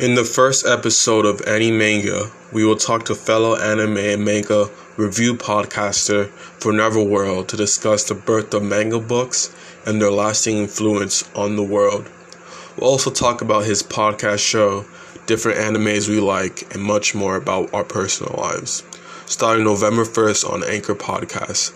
In the first episode of Animanga, we will talk to fellow anime and manga review podcaster for Neverworld to discuss the birth of manga books and their lasting influence on the world. We'll also talk about his podcast show, different animes we like, and much more about our personal lives. Starting November 1st on Anchor Podcast.